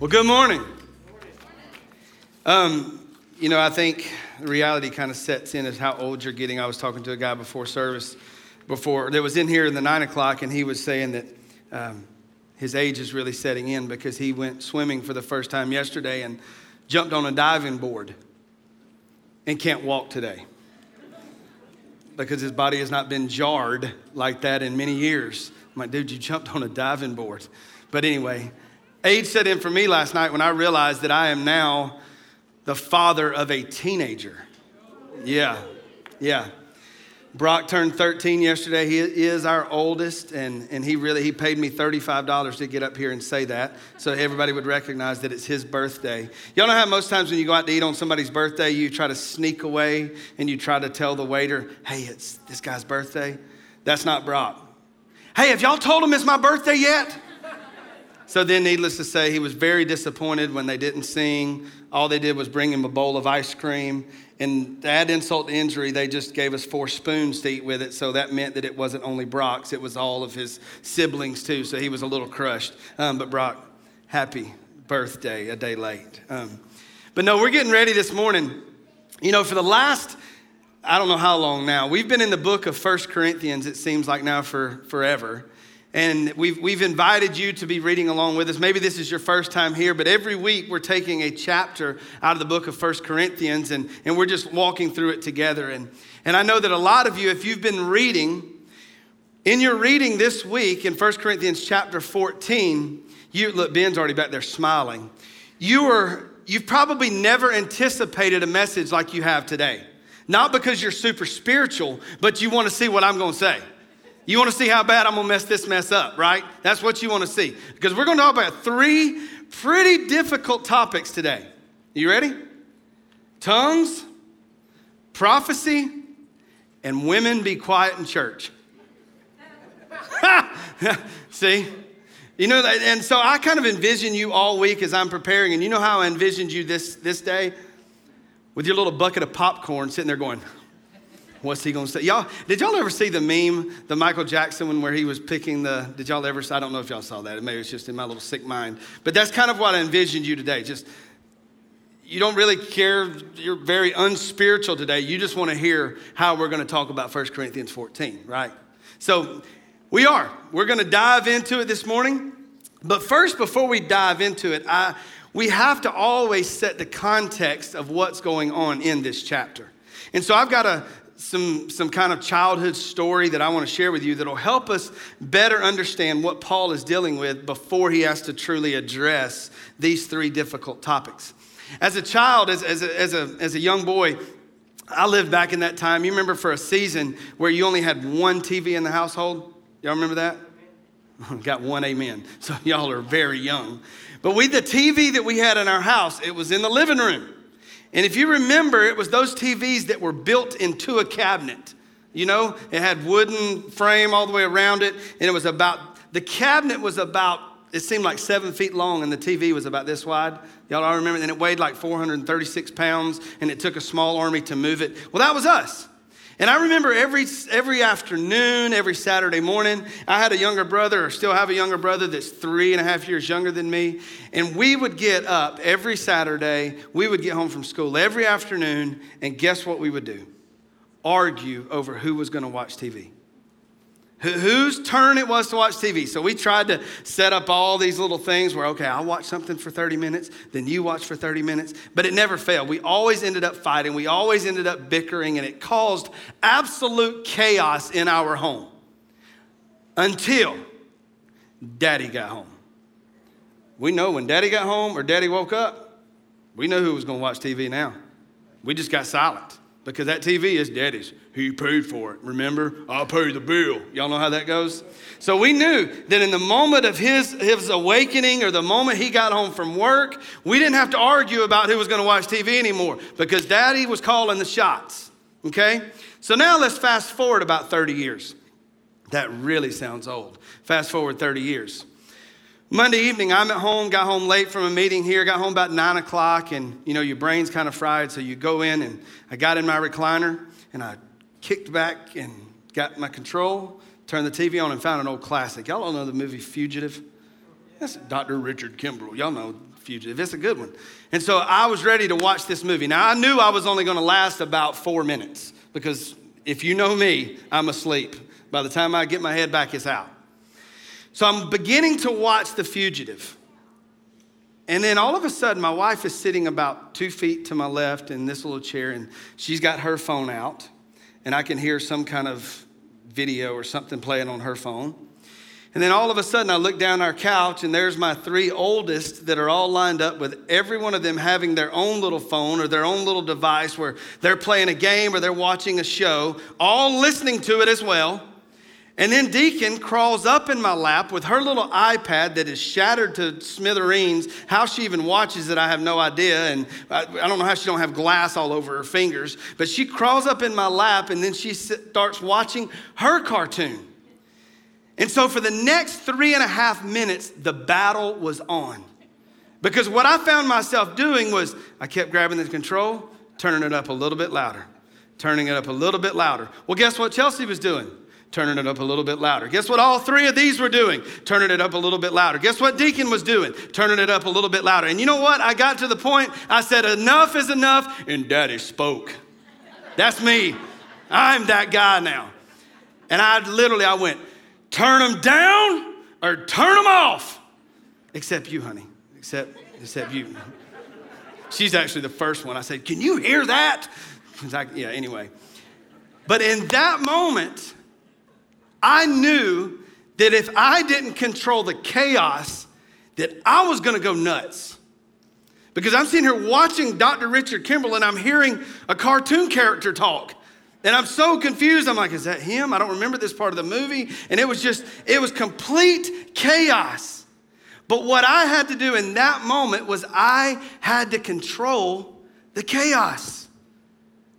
Well, good morning. Um, you know, I think the reality kind of sets in as how old you're getting. I was talking to a guy before service, before that was in here in the nine o'clock, and he was saying that um, his age is really setting in because he went swimming for the first time yesterday and jumped on a diving board and can't walk today because his body has not been jarred like that in many years. Like, dude, you jumped on a diving board. But anyway, age set in for me last night when I realized that I am now the father of a teenager. Yeah, yeah. Brock turned 13 yesterday. He is our oldest, and, and he really he paid me $35 to get up here and say that, so everybody would recognize that it's his birthday. Y'all know how most times when you go out to eat on somebody's birthday, you try to sneak away and you try to tell the waiter, "Hey, it's this guy's birthday." That's not Brock. Hey, have y'all told him it's my birthday yet? So then, needless to say, he was very disappointed when they didn't sing. All they did was bring him a bowl of ice cream and to add insult to injury, they just gave us four spoons to eat with it. So that meant that it wasn't only Brock's, it was all of his siblings too. So he was a little crushed. Um, but Brock, happy birthday, a day late. Um, but no, we're getting ready this morning. You know, for the last, I don't know how long now, we've been in the book of First Corinthians, it seems like now for forever. And we've, we've invited you to be reading along with us. Maybe this is your first time here, but every week we're taking a chapter out of the book of First Corinthians and, and we're just walking through it together. And, and I know that a lot of you, if you've been reading, in your reading this week in First Corinthians chapter 14, you look, Ben's already back there smiling. You are, you've probably never anticipated a message like you have today. Not because you're super spiritual, but you want to see what I'm going to say. You want to see how bad I'm going to mess this mess up, right? That's what you want to see. Because we're going to talk about three pretty difficult topics today. You ready? Tongues, prophecy, and women be quiet in church. see? You know, that, and so I kind of envision you all week as I'm preparing, and you know how I envisioned you this, this day? With your little bucket of popcorn sitting there going, What's he gonna say? Y'all, did y'all ever see the meme, the Michael Jackson one where he was picking the, did y'all ever, I don't know if y'all saw that. Maybe it's just in my little sick mind. But that's kind of what I envisioned you today. Just, you don't really care, you're very unspiritual today. You just wanna hear how we're gonna talk about 1 Corinthians 14, right? So we are. We're gonna dive into it this morning. But first, before we dive into it, I, we have to always set the context of what's going on in this chapter. And so I've got a, some, some kind of childhood story that I want to share with you that'll help us better understand what Paul is dealing with before he has to truly address these three difficult topics. As a child, as, as, a, as, a, as a young boy, I lived back in that time. You remember for a season where you only had one TV in the household? Y'all remember that? Got one amen. So y'all are very young. But we, the TV that we had in our house, it was in the living room. And if you remember, it was those TVs that were built into a cabinet. You know, it had wooden frame all the way around it, and it was about, the cabinet was about, it seemed like seven feet long, and the TV was about this wide. Y'all all remember? And it weighed like 436 pounds, and it took a small army to move it. Well, that was us. And I remember every, every afternoon, every Saturday morning, I had a younger brother, or still have a younger brother that's three and a half years younger than me. And we would get up every Saturday, we would get home from school every afternoon, and guess what we would do? Argue over who was going to watch TV whose turn it was to watch TV. So we tried to set up all these little things where, okay, I'll watch something for 30 minutes, then you watch for 30 minutes, but it never failed. We always ended up fighting, we always ended up bickering, and it caused absolute chaos in our home until daddy got home. We know when daddy got home or daddy woke up, we know who was going to watch TV now. We just got silent because that TV is daddy's. He paid for it. Remember? I'll pay the bill. Y'all know how that goes? So we knew that in the moment of his, his awakening or the moment he got home from work, we didn't have to argue about who was going to watch TV anymore because daddy was calling the shots. Okay? So now let's fast forward about 30 years. That really sounds old. Fast forward 30 years. Monday evening, I'm at home, got home late from a meeting here, got home about nine o'clock, and you know, your brain's kind of fried, so you go in and I got in my recliner and I kicked back and got my control, turned the TV on, and found an old classic. Y'all all know the movie Fugitive? That's Dr. Richard Kimble. Y'all know Fugitive. It's a good one. And so I was ready to watch this movie. Now, I knew I was only going to last about four minutes because if you know me, I'm asleep. By the time I get my head back, it's out. So I'm beginning to watch The Fugitive. And then all of a sudden, my wife is sitting about two feet to my left in this little chair, and she's got her phone out, and I can hear some kind of video or something playing on her phone. And then all of a sudden, I look down our couch, and there's my three oldest that are all lined up with every one of them having their own little phone or their own little device where they're playing a game or they're watching a show, all listening to it as well. And then Deacon crawls up in my lap with her little iPad that is shattered to smithereens. How she even watches it, I have no idea. And I, I, don't know how she don't have glass all over her fingers. But she crawls up in my lap and then she starts watching her cartoon. And so for the next three and a half minutes, the battle was on. Because what I found myself doing was I kept grabbing the control, turning it up a little bit louder, turning it up a little bit louder. Well, guess what Chelsea was doing? Turning it up a little bit louder. Guess what all three of these were doing? Turning it up a little bit louder. Guess what Deacon was doing? Turning it up a little bit louder. And you know what? I got to the point, I said, enough is enough, and daddy spoke. That's me. I'm that guy now. And I literally, I went, turn them down or turn them off. Except you, honey. Except, except you. She's actually the first one. I said, can you hear that? I, yeah, anyway. But in that moment, I knew that if I didn't control the chaos, that I was gonna go nuts. Because I'm sitting here watching Dr. Richard Kimble and I'm hearing a cartoon character talk. And I'm so confused. I'm like, is that him? I don't remember this part of the movie. And it was just, it was complete chaos. But what I had to do in that moment was I had to control the chaos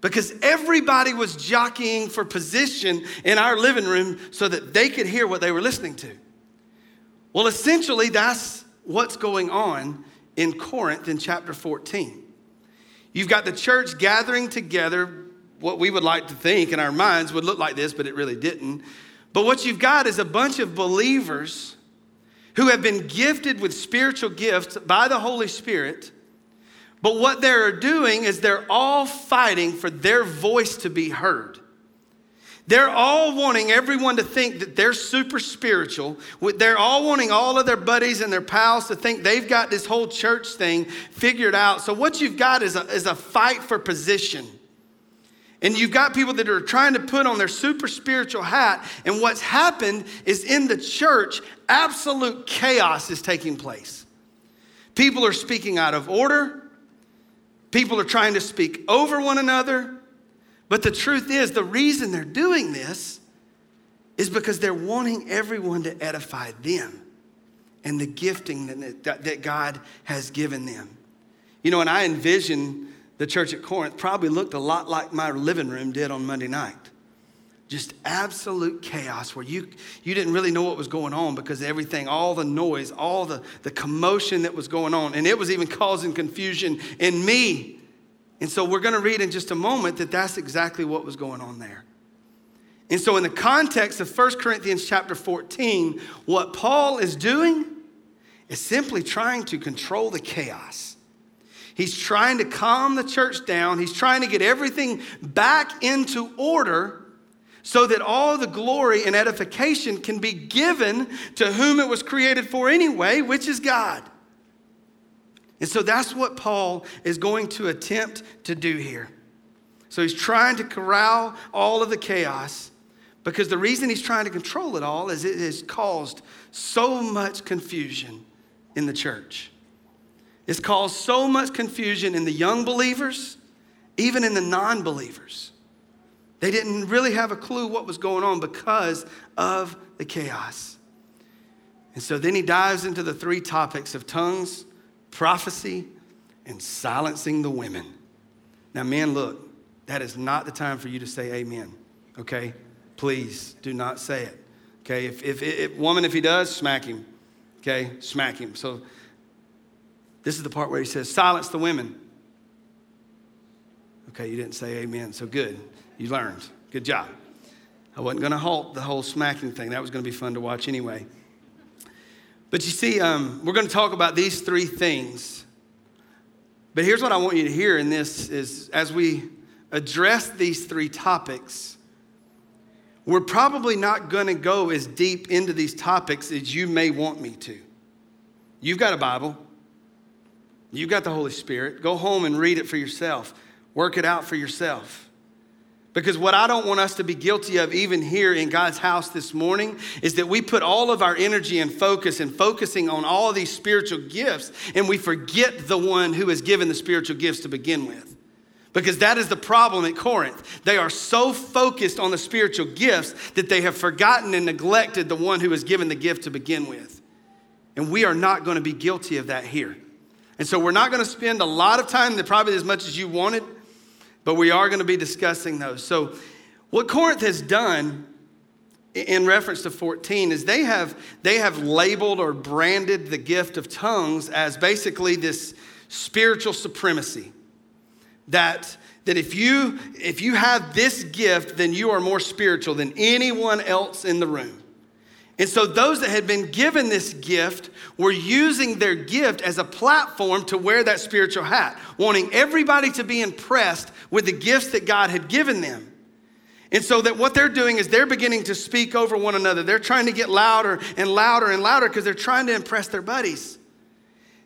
because everybody was jockeying for position in our living room so that they could hear what they were listening to. Well, essentially, that's what's going on in Corinth in chapter 14. You've got the church gathering together, what we would like to think in our minds would look like this, but it really didn't. But what you've got is a bunch of believers who have been gifted with spiritual gifts by the Holy Spirit but what they're doing is they're all fighting for their voice to be heard. They're all wanting everyone to think that they're super spiritual. They're all wanting all of their buddies and their pals to think they've got this whole church thing figured out. So, what you've got is a, is a fight for position. And you've got people that are trying to put on their super spiritual hat. And what's happened is in the church, absolute chaos is taking place. People are speaking out of order. People are trying to speak over one another. But the truth is, the reason they're doing this is because they're wanting everyone to edify them and the gifting that, that God has given them. You know, and I envision the church at Corinth probably looked a lot like my living room did on Monday night just absolute chaos where you, you didn't really know what was going on because everything, all the noise, all the, the commotion that was going on. And it was even causing confusion in me. And so we're going to read in just a moment that that's exactly what was going on there. And so, in the context of 1 Corinthians chapter 14, what Paul is doing is simply trying to control the chaos. He's trying to calm the church down. He's trying to get everything back into order so that all the glory and edification can be given to whom it was created for anyway, which is God. And so that's what Paul is going to attempt to do here. So he's trying to corral all of the chaos because the reason he's trying to control it all is it has caused so much confusion in the church. It's caused so much confusion in the young believers, even in the non believers. They didn't really have a clue what was going on because of the chaos. And so then he dives into the three topics of tongues, prophecy, and silencing the women. Now, men, look, that is not the time for you to say amen, okay? Please do not say it, okay? If, if, if woman, if he does, smack him, okay? Smack him. So this is the part where he says, silence the women. Okay, you didn't say amen, so good. You learned. Good job. I wasn't going to halt the whole smacking thing. That was going to be fun to watch anyway. But you see, um, we're going to talk about these three things. But here's what I want you to hear in this is as we address these three topics, we're probably not going to go as deep into these topics as you may want me to. You've got a Bible. You've got the Holy Spirit. Go home and read it for yourself. Work it out for yourself. Because what I don't want us to be guilty of, even here in God's house this morning, is that we put all of our energy and focus and focusing on all these spiritual gifts, and we forget the one who has given the spiritual gifts to begin with. Because that is the problem at Corinth. They are so focused on the spiritual gifts that they have forgotten and neglected the one who has given the gift to begin with. And we are not going to be guilty of that here. And so we're not going to spend a lot of time, probably as much as you wanted but we are going to be discussing those. So, what Corinth has done in reference to 14 is they have they have labeled or branded the gift of tongues as basically this spiritual supremacy that that if you if you have this gift then you are more spiritual than anyone else in the room and so, those that had been given this gift were using their gift as a platform to wear that spiritual hat, wanting everybody to be impressed with the gifts that God had given them. And so, that what they're doing is they're beginning to speak over one another. They're trying to get louder and louder and louder because they're trying to impress their buddies.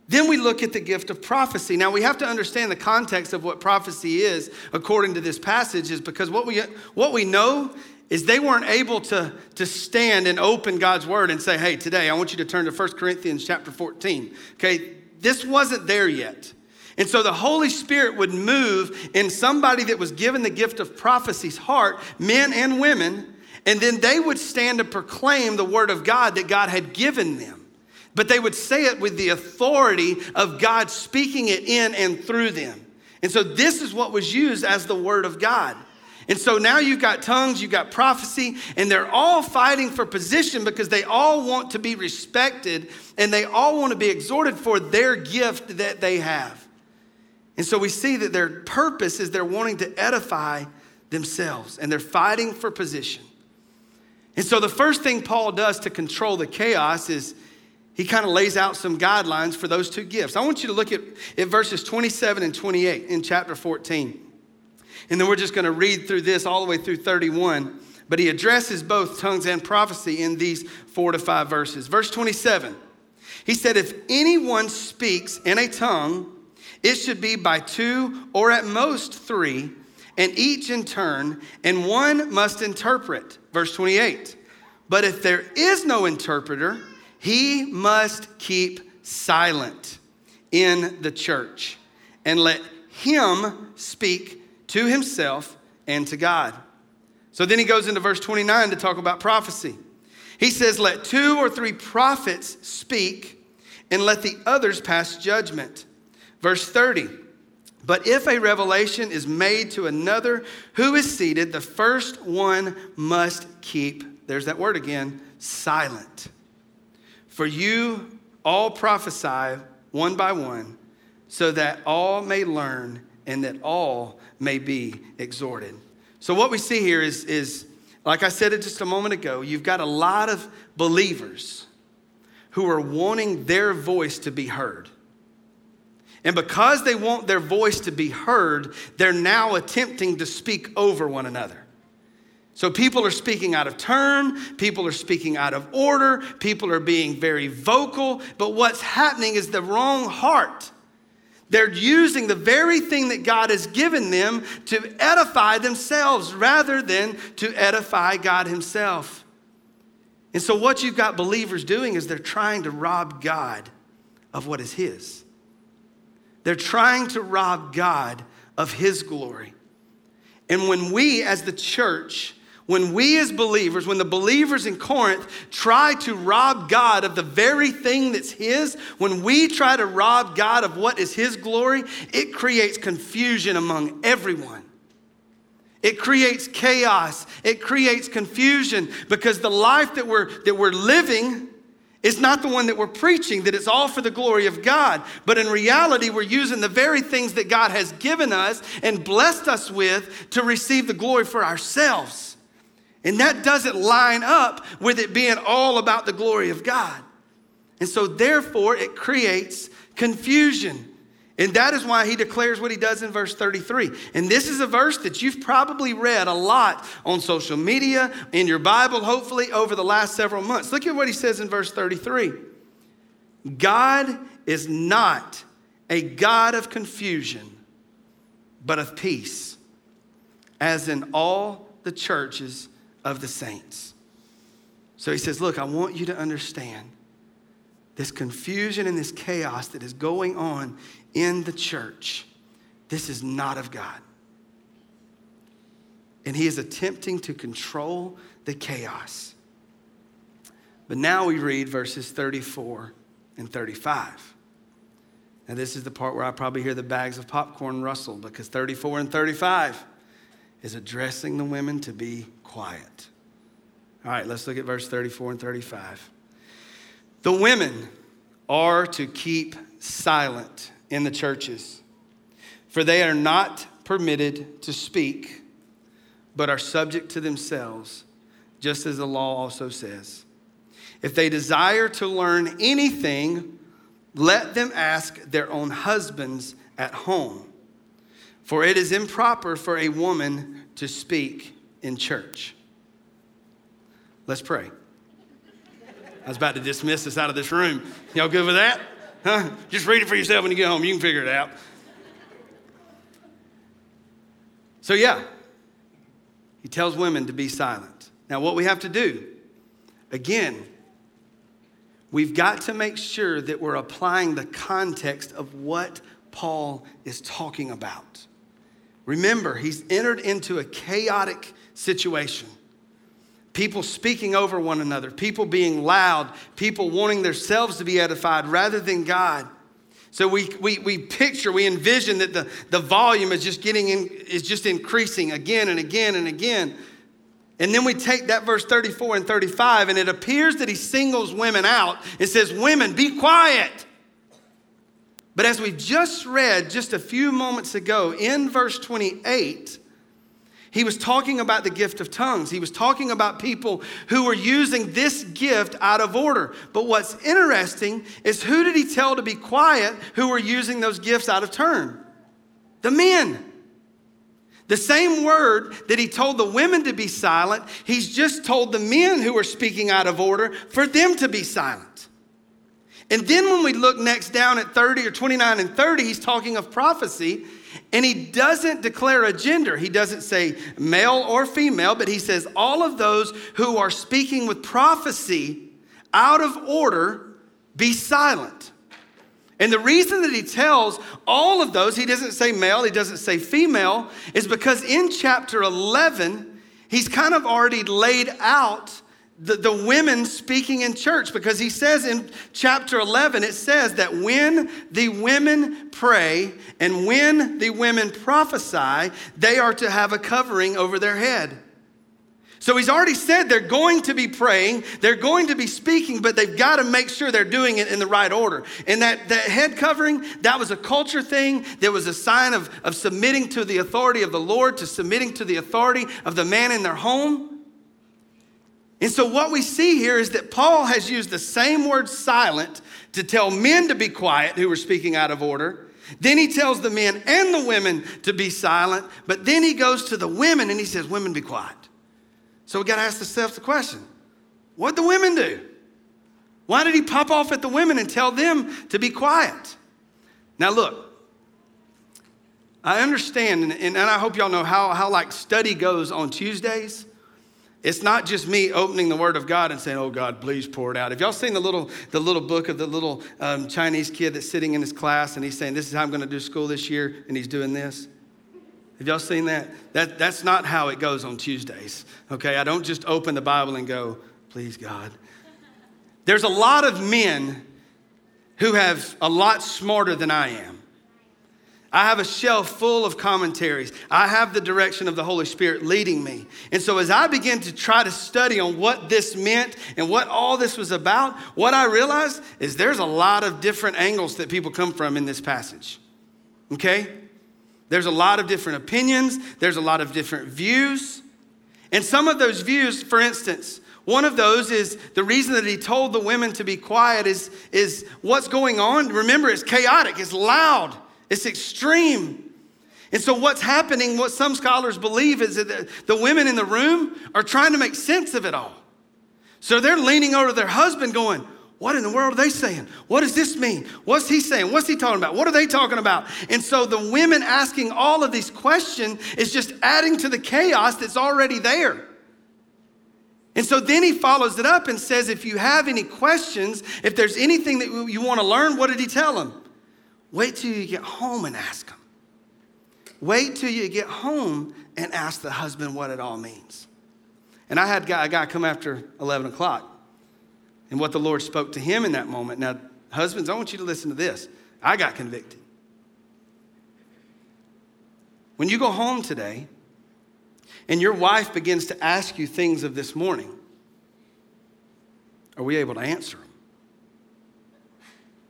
Then we look at the gift of prophecy. Now we have to understand the context of what prophecy is according to this passage is because what we what we know is they weren't able to, to stand and open God's word and say, hey, today I want you to turn to 1 Corinthians chapter 14. Okay, this wasn't there yet. And so the Holy Spirit would move in somebody that was given the gift of prophecy's heart, men and women, and then they would stand to proclaim the word of God that God had given them. But they would say it with the authority of God speaking it in and through them. And so this is what was used as the word of God. And so now you've got tongues, you've got prophecy, and they're all fighting for position because they all want to be respected and they all want to be exhorted for their gift that they have. And so we see that their purpose is they're wanting to edify themselves and they're fighting for position. And so the first thing Paul does to control the chaos is he kind of lays out some guidelines for those two gifts. I want you to look at, at verses 27 and 28 in chapter 14. And then we're just going to read through this all the way through 31. But he addresses both tongues and prophecy in these four to five verses. Verse 27, he said, If anyone speaks in a tongue, it should be by two or at most three, and each in turn, and one must interpret. Verse 28, but if there is no interpreter, he must keep silent in the church and let him speak to himself and to God. So then he goes into verse 29 to talk about prophecy. He says, Let two or three prophets speak, and let the others pass judgment. Verse 30. But if a revelation is made to another who is seated, the first one must keep, there's that word again, silent. For you all prophesy one by one, so that all may learn and that all may be exhorted. So, what we see here is, is like I said it just a moment ago, you've got a lot of believers who are wanting their voice to be heard. And because they want their voice to be heard, they're now attempting to speak over one another. So people are speaking out of turn, people are speaking out of order, people are being very vocal, but what's happening is the wrong heart they're using the very thing that God has given them to edify themselves rather than to edify God Himself. And so, what you've got believers doing is they're trying to rob God of what is His. They're trying to rob God of His glory. And when we, as the church, when we as believers, when the believers in Corinth try to rob God of the very thing that's His, when we try to rob God of what is His glory, it creates confusion among everyone. It creates chaos. It creates confusion because the life that we're, that we're living is not the one that we're preaching, that it's all for the glory of God. But in reality, we're using the very things that God has given us and blessed us with to receive the glory for ourselves. And that doesn't line up with it being all about the glory of God. And so, therefore, it creates confusion. And that is why he declares what he does in verse 33. And this is a verse that you've probably read a lot on social media, in your Bible, hopefully, over the last several months. Look at what he says in verse 33 God is not a God of confusion, but of peace, as in all the churches of the saints. So he says, Look, I want you to understand this confusion and this chaos that is going on in the church. This is not of God. And he is attempting to control the chaos. But now we read verses 34 and 35. Now, this is the part where I probably hear the bags of popcorn rustle because 34 and 35 is addressing the women to be quiet. All right, let's look at verse 34 and 35. The women are to keep silent in the churches, for they are not permitted to speak, but are subject to themselves, just as the law also says. If they desire to learn anything, let them ask their own husbands at home, for it is improper for a woman to speak in church. Let's pray. I was about to dismiss us out of this room. Y'all good with that? Huh? Just read it for yourself when you get home. You can figure it out. So, yeah, he tells women to be silent. Now, what we have to do, again, we've got to make sure that we're applying the context of what Paul is talking about. Remember, he's entered into a chaotic situation. People speaking over one another, people being loud, people wanting themselves to be edified rather than God. So we, we, we picture, we envision that the, the volume is just getting in, is just increasing again and again and again. And then we take that verse 34 and 35, and it appears that he singles women out and says, Women, be quiet. But as we just read just a few moments ago in verse 28, he was talking about the gift of tongues. He was talking about people who were using this gift out of order. But what's interesting is who did he tell to be quiet who were using those gifts out of turn? The men. The same word that he told the women to be silent, he's just told the men who are speaking out of order for them to be silent. And then when we look next down at 30 or 29 and 30, he's talking of prophecy. And he doesn't declare a gender. He doesn't say male or female, but he says all of those who are speaking with prophecy out of order, be silent. And the reason that he tells all of those, he doesn't say male, he doesn't say female, is because in chapter 11, he's kind of already laid out the, the women speaking in church because he says in chapter 11, it says that when the women pray and when the women prophesy, they are to have a covering over their head. So he's already said they're going to be praying, they're going to be speaking, but they've got to make sure they're doing it in the right order. And that, that head covering, that was a culture thing, that was a sign of, of submitting to the authority of the Lord, to submitting to the authority of the man in their home. And so, what we see here is that Paul has used the same word silent to tell men to be quiet who were speaking out of order. Then he tells the men and the women to be silent. But then he goes to the women and he says, Women, be quiet. So we got to ask ourselves the question what the women do? Why did he pop off at the women and tell them to be quiet? Now, look, I understand, and, and I hope y'all know how, how like study goes on Tuesdays. It's not just me opening the Word of God and saying, "Oh God, please pour it out." Have y'all seen the little the little book of the little um, Chinese kid that's sitting in his class and he's saying, "This is how I'm going to do school this year," and he's doing this? Have y'all seen that? that? That's not how it goes on Tuesdays. Okay, I don't just open the Bible and go, please God. There's a lot of men who have a lot smarter than I am. I have a shelf full of commentaries. I have the direction of the Holy Spirit leading me. And so, as I began to try to study on what this meant and what all this was about, what I realized is there's a lot of different angles that people come from in this passage. Okay? There's a lot of different opinions, there's a lot of different views. And some of those views, for instance, One of those is the reason that he told the women to be quiet is, is what's going on. Remember, it's chaotic, it's loud, it's extreme. And so, what's happening, what some scholars believe, is that the, women in the room are trying to make sense of it all. So, they're leaning over their husband, going, what in the world are they saying? What does this mean? What's he saying? What's he talking about? What are they talking about? And so the women asking all of these questions is just adding to the chaos that's already there. And so then he follows it up and says, if you have any questions, if there's anything that you want to learn, what did he tell them? Wait till you get home and ask him. Wait till you get home and ask the husband what it all means. And I had a guy come after 11 o'clock and what the Lord spoke to him in that moment. Now, husbands, I want you to listen to this. I got convicted. When you go home today and your wife begins to ask you things of this morning, are we able to answer them?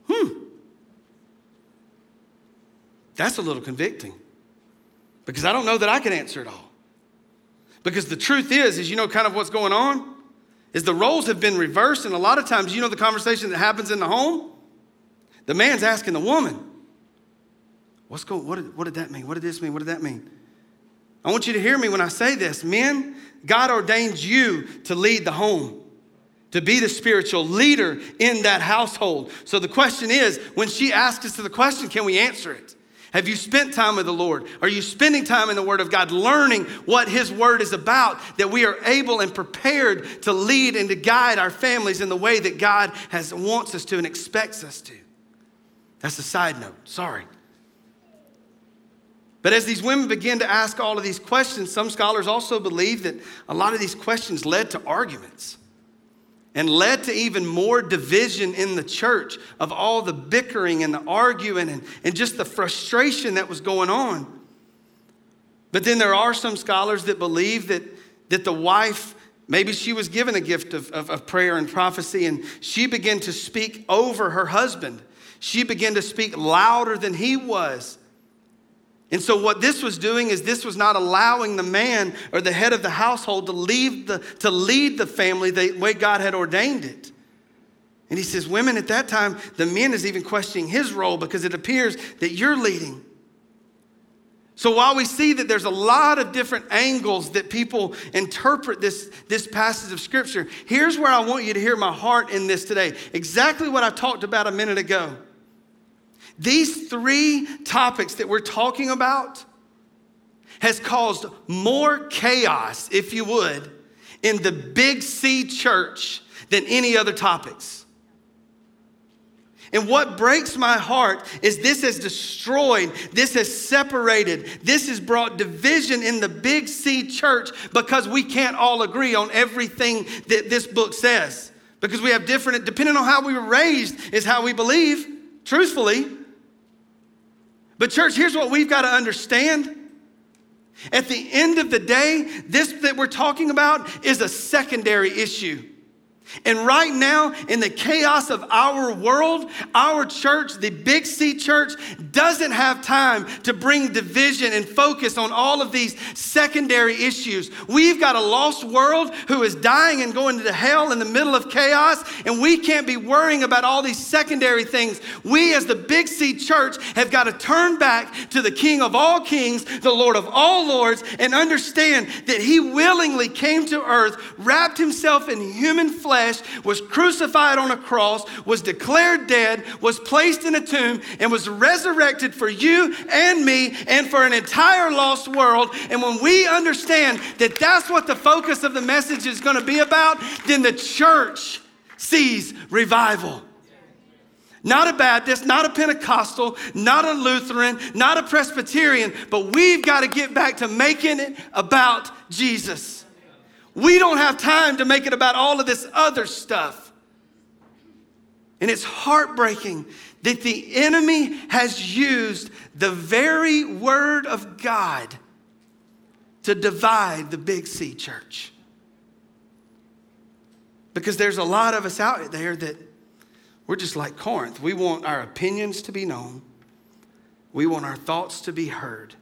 Hmm. That's a little convicting because I don't know that I can answer it all. Because the truth is, is you know kind of what's going on? is the roles have been reversed. And a lot of times, you know, the conversation that happens in the home, the man's asking the woman, What's going, what did, what did that mean? What did this mean? What did that mean? I want you to hear me when I say this. Men, God ordains you to lead the home, to be the spiritual leader in that household. So the question is when she asks us the question, can we answer it? Have you spent time with the Lord? Are you spending time in the Word of God, learning what His Word is about, that we are able and prepared to lead and to guide our families in the way that God has wants us to and expects us to? That's a side note. Sorry. But as these women begin to ask all of these questions, some scholars also believe that a lot of these questions led to arguments and led to even more division in the church of all the bickering and the arguing and, and just the frustration that was going on. But then there are some scholars that believe that, that the wife, maybe she was given a gift of, of, of prayer and prophecy, and she began to speak over her husband. She began to speak louder than he was. And so, what this was doing is this was not allowing the man or the head of the household to, leave the, to lead the family the way God had ordained it. And he says, Women, at that time, the men is even questioning his role because it appears that you're leading. So, while we see that there's a lot of different angles that people interpret this, this passage of Scripture, here's where I want you to hear my heart in this today. Exactly what I talked about a minute ago. These three topics that we're talking about has caused more chaos, if you would, in the Big C church than any other topics. And what breaks my heart is this has destroyed, this has separated, this has brought division in the Big C church because we can't all agree on everything that this book says. Because we have different, depending on how we were raised, is how we believe, truthfully. But, church, here's what we've got to understand. At the end of the day, this that we're talking about is a secondary issue. And right now, in the chaos of our world, our church, the Big C church, doesn't have time to bring division and focus on all of these secondary issues. We've got a lost world who is dying and going to hell in the middle of chaos, and we can't be worrying about all these secondary things. We, as the Big C church, have got to turn back to the King of all kings, the Lord of all lords, and understand that He willingly came to earth, wrapped Himself in human flesh flesh, was crucified on a cross, was declared dead, was placed in a tomb, and was resurrected for you and me and for an entire lost world. And when we understand that that's what the focus of the message is going to be about, then the church sees revival. Not a Baptist, not a Pentecostal, not a Lutheran, not a Presbyterian, but we've got to get back to making it about Jesus. We don't have time to make it about all of this other stuff. And it's heartbreaking that the enemy has used the very word of God to divide the Big C church. Because there's a lot of us out there that we're just like Corinth. We want our opinions to be known, we want our thoughts to be heard.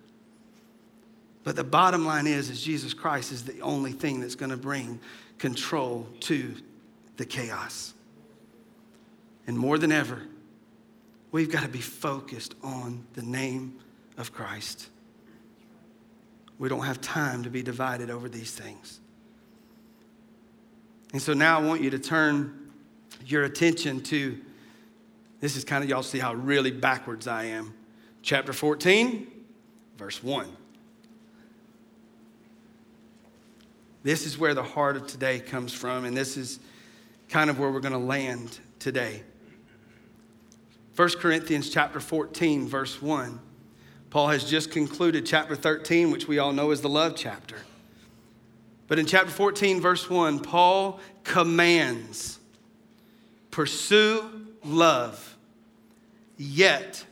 But the bottom line is, is Jesus Christ is the only thing that's going to bring control to the chaos. And more than ever, we've got to be focused on the name of Christ. We don't have time to be divided over these things. And so now I want you to turn your attention to this is kind of, y'all see how really backwards I am. Chapter 14, verse 1. This is where the heart of today comes from, and this is kind of where we're going to land today. 1 Corinthians chapter 14, verse 1. Paul has just concluded chapter 13, which we all know is the love chapter. But in chapter 14, verse 1, Paul commands pursue love yet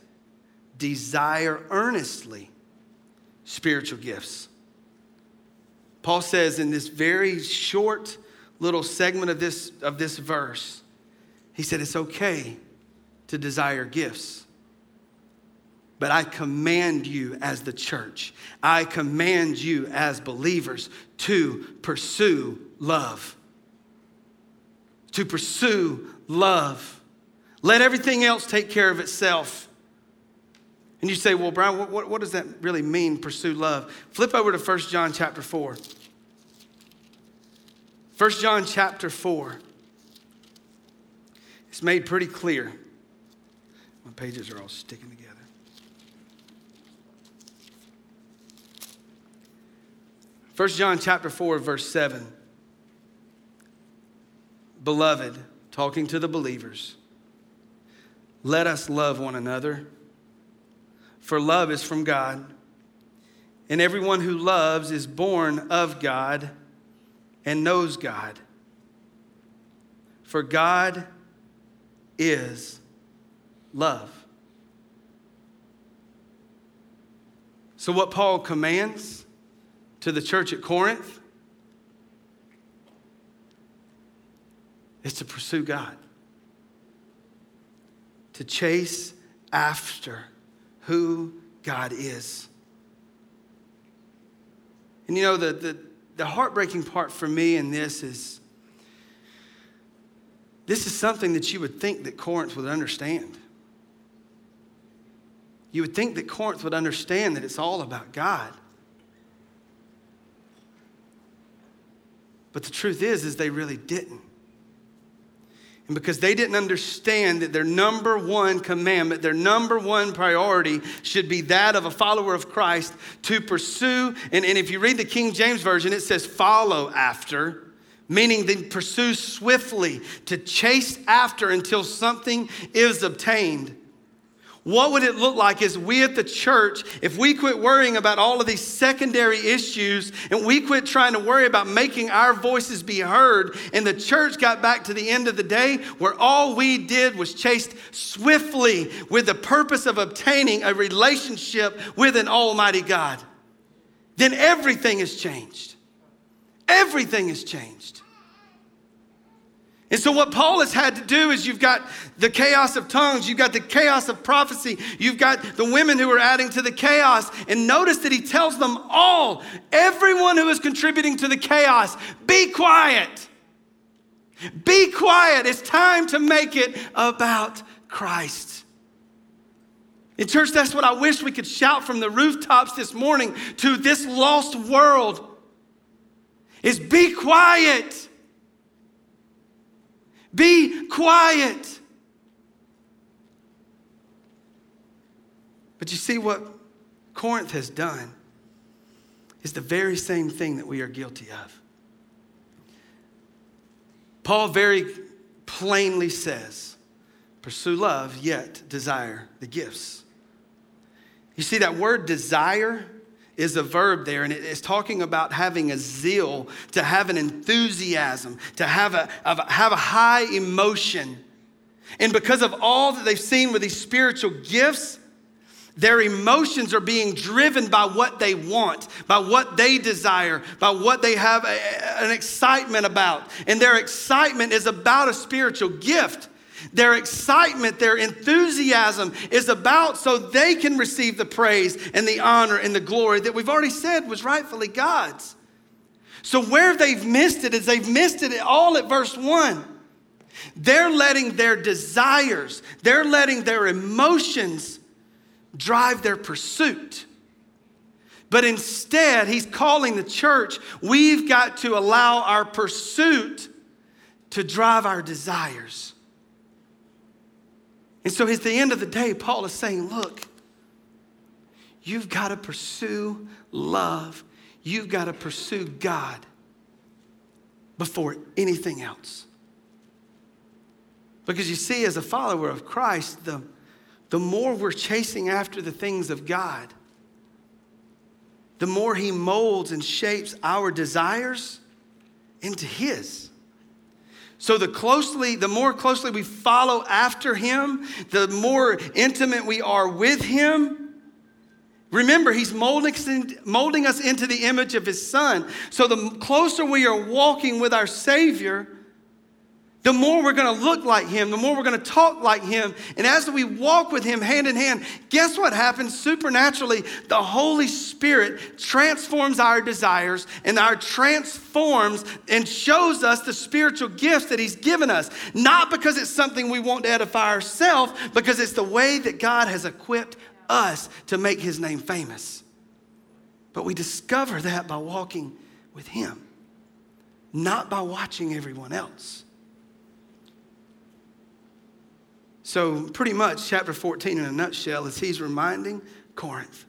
desire earnestly spiritual gifts. Paul says in this very short little segment of this, of this verse, he said, It's okay to desire gifts. But I command you as the church, I command you as believers to pursue love. To pursue love. Let everything else take care of itself. And you say, well, Brian, what, what, what, does that really mean, pursue love? Flip over to 1 John chapter 4. 1 John chapter 4. It's made pretty clear. My pages are all sticking together. First John chapter 4, verse 7. Beloved, talking to the believers. Let us love one another, for love is from God. And everyone who loves is born of God and knows God. For God is love. So, what Paul commands to the church at Corinth is to pursue God to chase after who God is. And you know, the, the, the heartbreaking part for me in this is this is something that you would think that Corinth would understand. You would think that Corinth would understand that it's all about God. But the truth is, is they really didn't. Because they didn't understand that their number one commandment, their number one priority should be that of a follower of Christ to pursue. And, and if you read the King James Version, it says follow after, meaning then pursue swiftly, to chase after until something is obtained. What would it look like as we at the church, if we quit worrying about all of these secondary issues and we quit trying to worry about making our voices be heard, and the church got back to the end of the day where all we did was chased swiftly with the purpose of obtaining a relationship with an almighty God? Then everything has changed. Everything has changed. And so, what Paul has had to do is you've got the chaos of tongues, you've got the chaos of prophecy, you've got the women who are adding to the chaos. And notice that he tells them all, everyone who is contributing to the chaos, be quiet. Be quiet. It's time to make it about Christ. In church, that's what I wish we could shout from the rooftops this morning to this lost world is be quiet. Be quiet. But you see what Corinth has done is the very same thing that we are guilty of. Paul very plainly says, pursue love, yet desire the gifts. You see, that word desire is a verb there, and it's talking about having a zeal, to have an enthusiasm, to have a, have a high emotion. And because of all that they've seen with these spiritual gifts, their emotions are being driven by what they want, by what they desire, by what they have a, an excitement about. And their excitement is about a spiritual gift. Their excitement, their enthusiasm is about so they can receive the praise and the honor and the glory that we've already said was rightfully God's. So, where they've missed it is they've missed it all at verse 1. They're letting their desires, they're letting their emotions drive their pursuit. But instead, he's calling the church, we've got to allow our pursuit to drive our desires. And so, at the end of the day, Paul is saying, look, you've got to pursue love, you've got to pursue God before anything else. Because you see, as a follower of Christ, the, the more we're chasing after the things of God, the more He molds and shapes our desires into His. So the closely, the more closely we follow after Him, the more intimate we are with Him. Remember, He's molding, molding us into the image of His Son. So the closer we are walking with our Savior, the more we're going to look like him, the more we're going to talk like him. And as we walk with him hand in hand, guess what happens? Supernaturally, the Holy Spirit transforms our desires and our transforms and shows us the spiritual gifts that he's given us. Not because it's something we want to edify ourselves, because it's the way that God has equipped us to make his name famous. But we discover that by walking with him, not by watching everyone else. So, pretty much, chapter 14 in a nutshell is he's reminding Corinth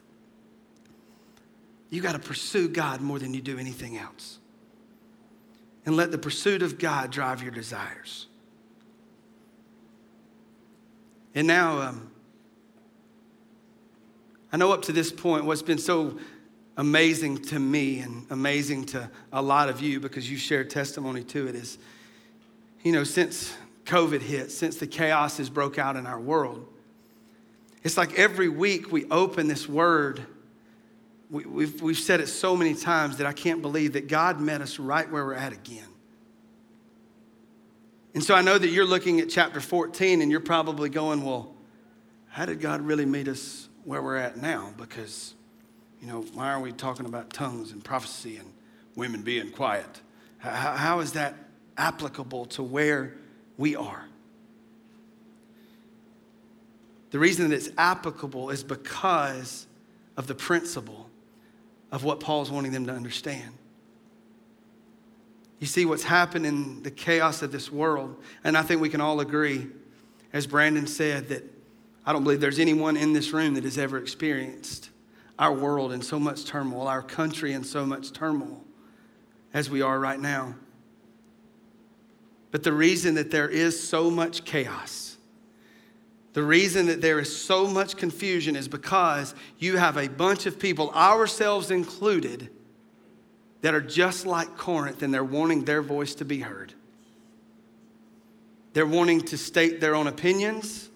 you got to pursue God more than you do anything else. And let the pursuit of God drive your desires. And now, um, I know up to this point, what's been so amazing to me and amazing to a lot of you because you share testimony to it is, you know, since COVID hit, since the chaos has broke out in our world. It's like every week we open this word. We, we've, we've said it so many times that I can't believe that God met us right where we're at again. And so I know that you're looking at chapter 14 and you're probably going, well, how did God really meet us where we're at now? Because, you know, why are we talking about tongues and prophecy and women being quiet? how, how is that applicable to where we are. The reason that it's applicable is because of the principle of what Paul's wanting them to understand. You see what's happened in the chaos of this world, and I think we can all agree, as Brandon said, that I don't believe there's anyone in this room that has ever experienced our world in so much turmoil, our country in so much turmoil as we are right now. But the reason that there is so much chaos, the reason that there is so much confusion is because you have a bunch of people, ourselves included, that are just like Corinth and they're wanting their voice to be heard. They're wanting to state their own opinions.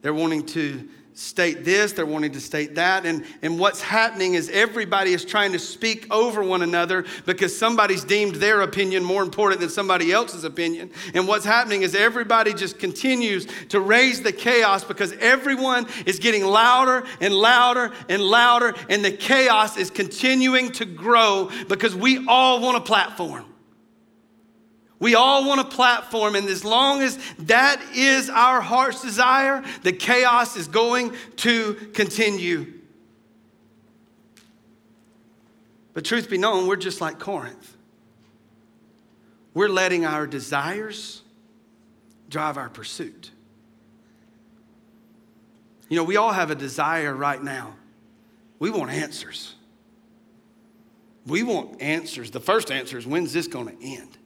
They're wanting to state this, they're wanting to state that. And, and what's happening is everybody is trying to speak over one another because somebody's deemed their opinion more important than somebody else's opinion. And what's happening is everybody just continues to raise the chaos because everyone is getting louder and louder and louder, and the chaos is continuing to grow because we all want a platform. We all want a platform, and as long as that is our heart's desire, the chaos is going to continue. But truth be known, we're just like Corinth. We're letting our desires drive our pursuit. You know, we all have a desire right now. We want answers. We want answers. The first answer is when's this going to end?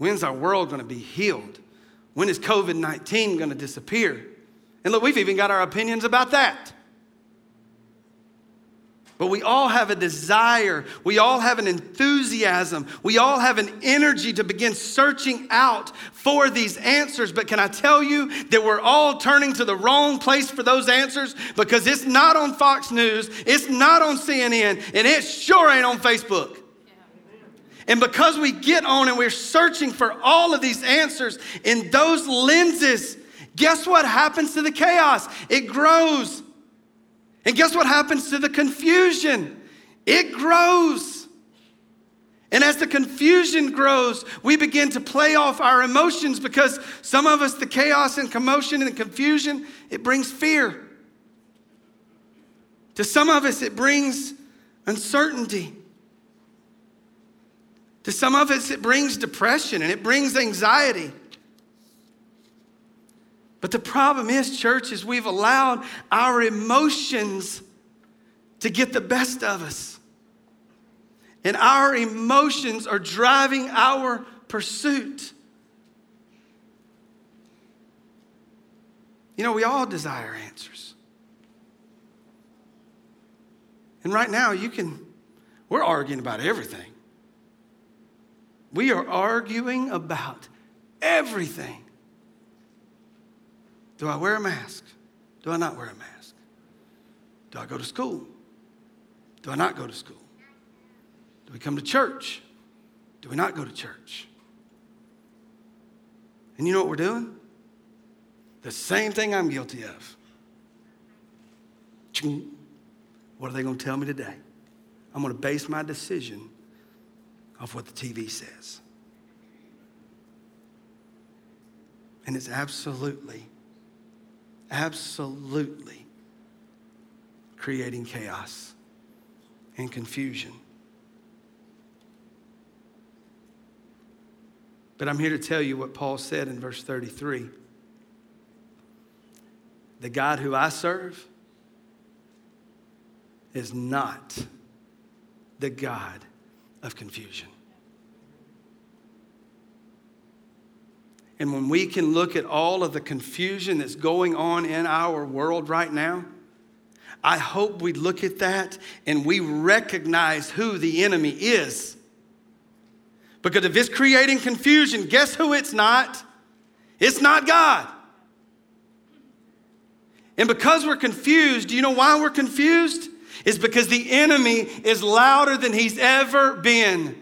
When's our world going to be healed? When is COVID 19 going to disappear? And look, we've even got our opinions about that. But we all have a desire. We all have an enthusiasm. We all have an energy to begin searching out for these answers. But can I tell you that we're all turning to the wrong place for those answers because it's not on Fox News, it's not on CNN, and it sure ain't on Facebook. And because we get on and we're searching for all of these answers in those lenses, guess what happens to the chaos? It grows. And guess what happens to the confusion? It grows. And as the confusion grows, we begin to play off our emotions because some of us, the chaos and commotion and confusion, it brings fear. To some of us, it brings uncertainty. To some of us, it brings depression and it brings anxiety. But the problem is, church, is we've allowed our emotions to get the best of us. And our emotions are driving our pursuit. You know, we all desire answers. And right now, you can, we're arguing about everything. We are arguing about everything. Do I wear a mask? Do I not wear a mask? Do I go to school? Do I not go to school? Do we come to church? Do we not go to church? And you know what we're doing? The same thing I'm guilty of. What are they going to tell me today? I'm going to base my decision off what the TV says. And it's absolutely, absolutely creating chaos and confusion. But I'm here to tell you what Paul said in verse 33. The God who I serve is not the God of confusion. And when we can look at all of the confusion that's going on in our world right now, I hope we look at that and we recognize who the enemy is. Because if it's creating confusion, guess who it's not? It's not God. And because we're confused, do you know why we're confused? Is because the enemy is louder than he's ever been.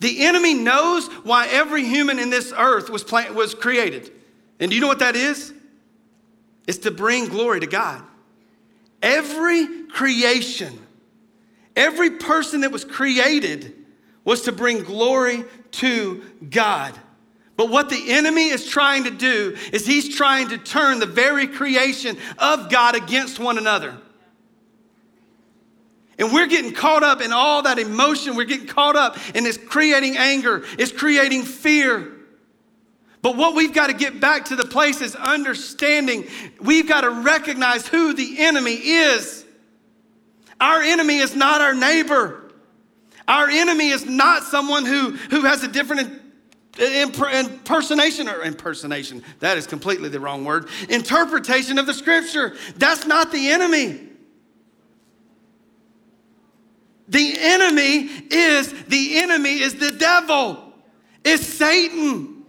The enemy knows why every human in this earth was, plant, was created. And do you know what that is? It's to bring glory to God. Every creation, every person that was created was to bring glory to God. But what the enemy is trying to do is he's trying to turn the very creation of God against one another. And we're getting caught up in all that emotion. We're getting caught up in this creating anger, it's creating fear. But what we've got to get back to the place is understanding. We've got to recognize who the enemy is. Our enemy is not our neighbor. Our enemy is not someone who, who has a different impersonation or impersonation. That is completely the wrong word. Interpretation of the scripture. That's not the enemy. The enemy is the enemy is the devil. It's Satan.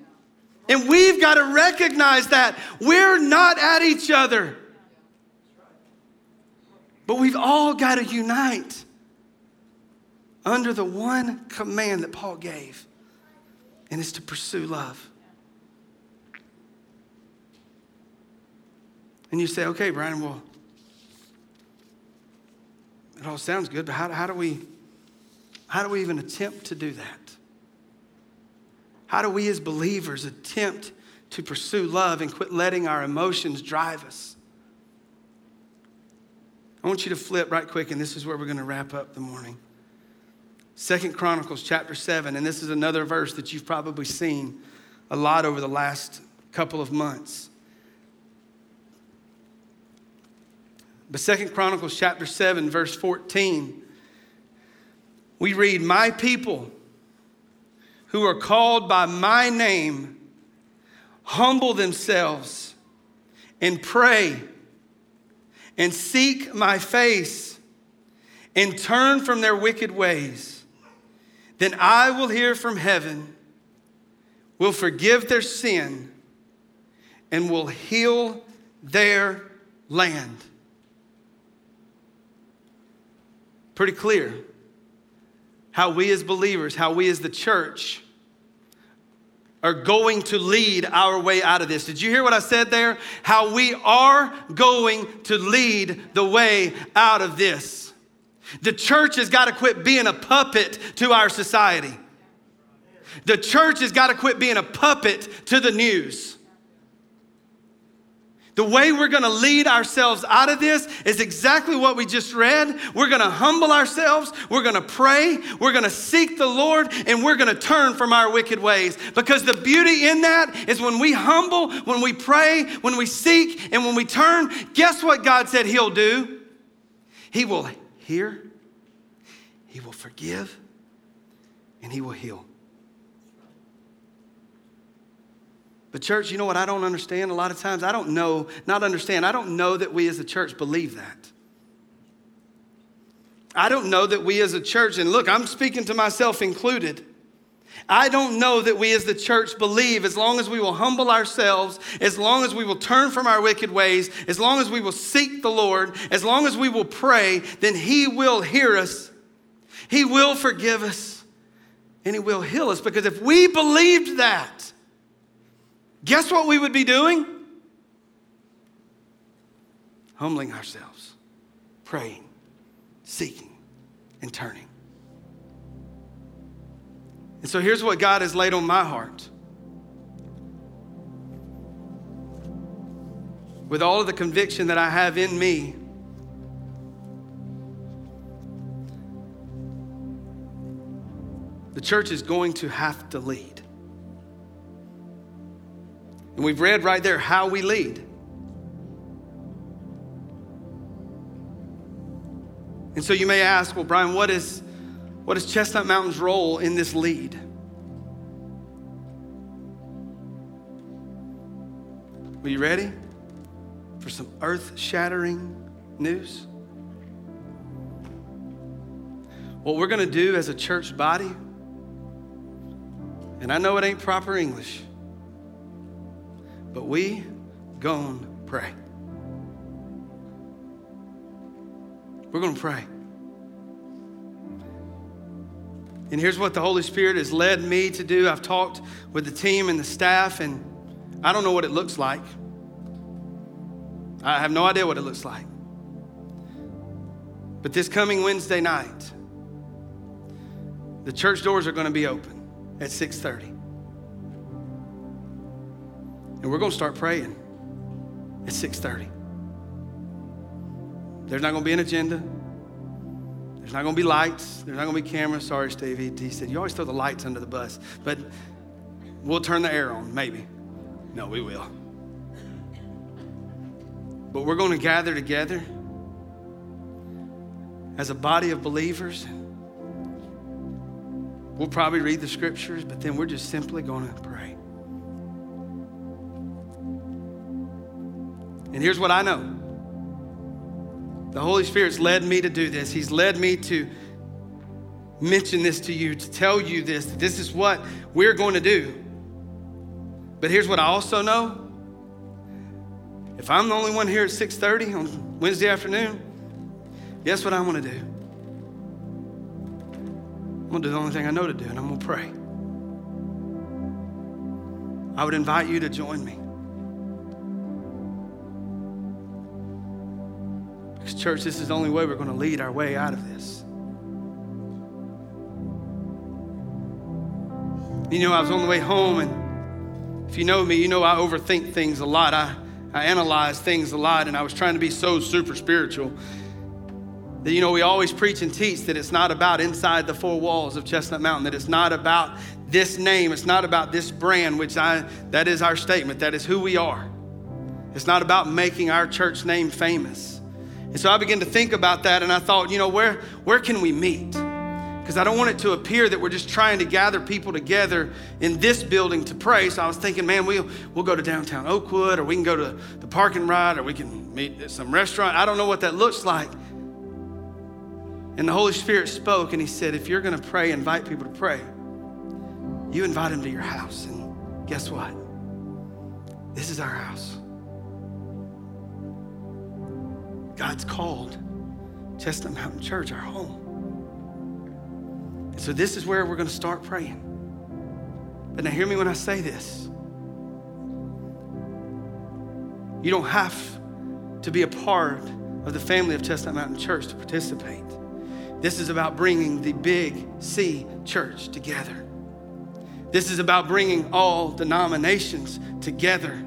And we've got to recognize that we're not at each other. But we've all got to unite under the one command that Paul gave, and it's to pursue love. And you say, okay, Brian, well, it all sounds good, but how, how, do we, how do we even attempt to do that? How do we as believers attempt to pursue love and quit letting our emotions drive us? I want you to flip right quick, and this is where we're going to wrap up the morning. Second Chronicles chapter 7, and this is another verse that you've probably seen a lot over the last couple of months. But Second Chronicles chapter 7, verse 14, we read, My people who are called by my name humble themselves and pray and seek my face and turn from their wicked ways, then I will hear from heaven, will forgive their sin, and will heal their land. Pretty clear. how we as believers, how we as the church are going to lead our way out of this. Did you hear what I said there? How we are going to lead the way out of this. The church has got to quit being a puppet to our society. The church has got to quit being a puppet to the news. The way we're going to lead ourselves out of this is exactly what we just read. We're going to humble ourselves, we're going to pray, we're going to seek the Lord, and we're going to turn from our wicked ways. Because the beauty in that is when we humble, when we pray, when we seek, and when we turn, guess what God said He'll do? He will hear, He will forgive, and He will heal. But, church, you know what I don't understand a lot of times? I don't know, not understand, I don't know that we as a church believe that. I don't know that we as a church, and look, I'm speaking to myself included. I don't know that we as the church believe as long as we will humble ourselves, as long as we will turn from our wicked ways, as long as we will seek the Lord, as long as we will pray, then He will hear us, He will forgive us, and He will heal us. Because if we believed that, guess what we would be doing? Humbling ourselves, praying, seeking, and turning. And so here's what God has laid on my heart. With all of the conviction that I have in me, the church is going to have to lead. And we've read right there how we lead. And so you may ask, well, Brian, what is, what is Chestnut Mountain's role in this lead? Are you ready for some earth shattering news? What we're going to do as a church body, and I know it ain't proper English but we gonna pray. We're gonna pray. And here's what the Holy Spirit has led me to do. I've talked with the team and the staff, and I don't know what it looks like. I have no idea what it looks like. But this coming Wednesday night, the church doors are going to be open at 6:30. And we're going to start praying at 6:30. There's not going to be an agenda. There's not going to be lights. There's not going to be cameras. Sorry, Steve. He, said, You always throw the lights under the bus. But we'll turn the air on, maybe. No, we will. But we're going to gather together as a body of believers. We'll probably read the scriptures, but then we're just simply going to pray. And here's what I know the Holy Spirit's led me to do this. He's led me to mention this to you, to tell you this. This is what we're going to do. But here's what I also know. If I'm the only one here at 6:30 on Wednesday afternoon, guess what I'm going to do? I'm going to do the only thing I know to do, and I'm going to pray. I would invite you to join me. Church, this is the only way we're going to lead our way out of this. You know, I was on the way home, and if you know me, you know I overthink things a lot. I, I analyze things a lot, and I was trying to be so super spiritual that, you know, we always preach and teach that it's not about inside the four walls of Chestnut Mountain, that it's not about this name, it's not about this brand, which I, that is our statement, that is who we are. It's not about making our church name famous. And so I began to think about that and I thought, you know, where, where can we meet? Because I don't want it to appear that we're just trying to gather people together in this building to pray. So I was thinking, man, we'll, we'll go to downtown Oakwood or we can go to the parking lot or we can meet at some restaurant. I don't know what that looks like. And the Holy Spirit spoke and He said, if you're going to pray, invite people to pray, you invite them to your house. And guess what? This is our house. God's called Chestnut Mountain Church our home. And So, this is where we're going to start praying. But now, hear me when I say this. You don't have to be a part of the family of Chestnut Mountain Church to participate. This is about bringing the big C church together. This is about bringing all denominations together.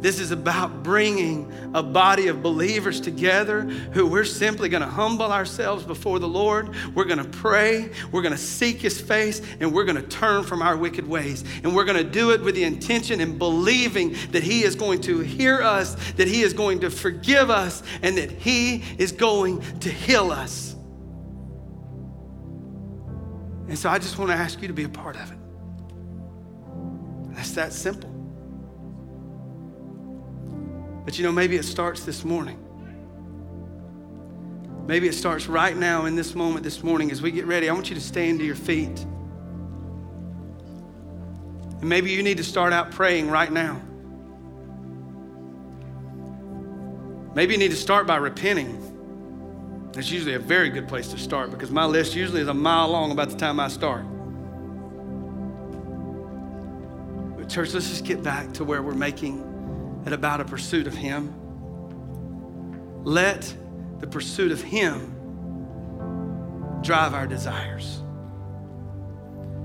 This is about bringing a body of believers together who we're simply going to humble ourselves before the Lord. We're going to pray. We're going to seek His face and we're going to turn from our wicked ways. And we're going to do it with the intention and believing that He is going to hear us, that He is going to forgive us, and that He is going to heal us. And so I just want to ask you to be a part of it. That's that simple. But you know, maybe it starts this morning. Maybe it starts right now in this moment this morning as we get ready. I want you to stand to your feet. And maybe you need to start out praying right now. Maybe you need to start by repenting. That's usually a very good place to start because my list usually is a mile long about the time I start. But, church, let's just get back to where we're making and about a pursuit of Him. Let the pursuit of Him drive our desires.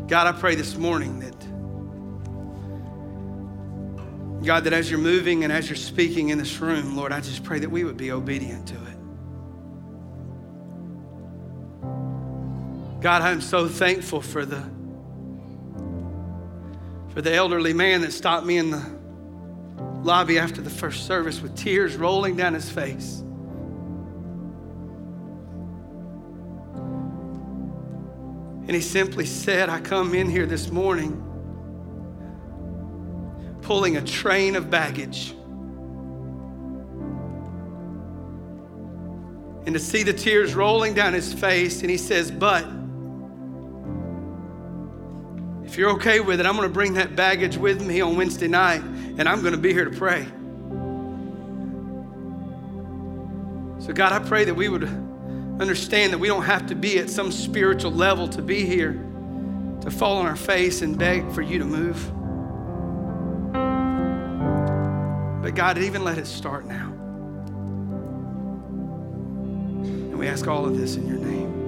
God, I pray this morning that, God, that as you're moving and as you're speaking in this room, Lord, I just pray that we would be obedient to it. God, I'm so thankful for the for the elderly man that stopped me in the lobby after the first service with tears rolling down his face. And he simply said, I come in here this morning pulling a train of baggage. And to see the tears rolling down his face, and he says, But if you're okay with it, I'm going to bring that baggage with me on Wednesday night and I'm going to be here to pray. So, God, I pray that we would understand that we don't have to be at some spiritual level to be here, to fall on our face and beg for you to move. But, God, even let it start now. And we ask all of this in your name.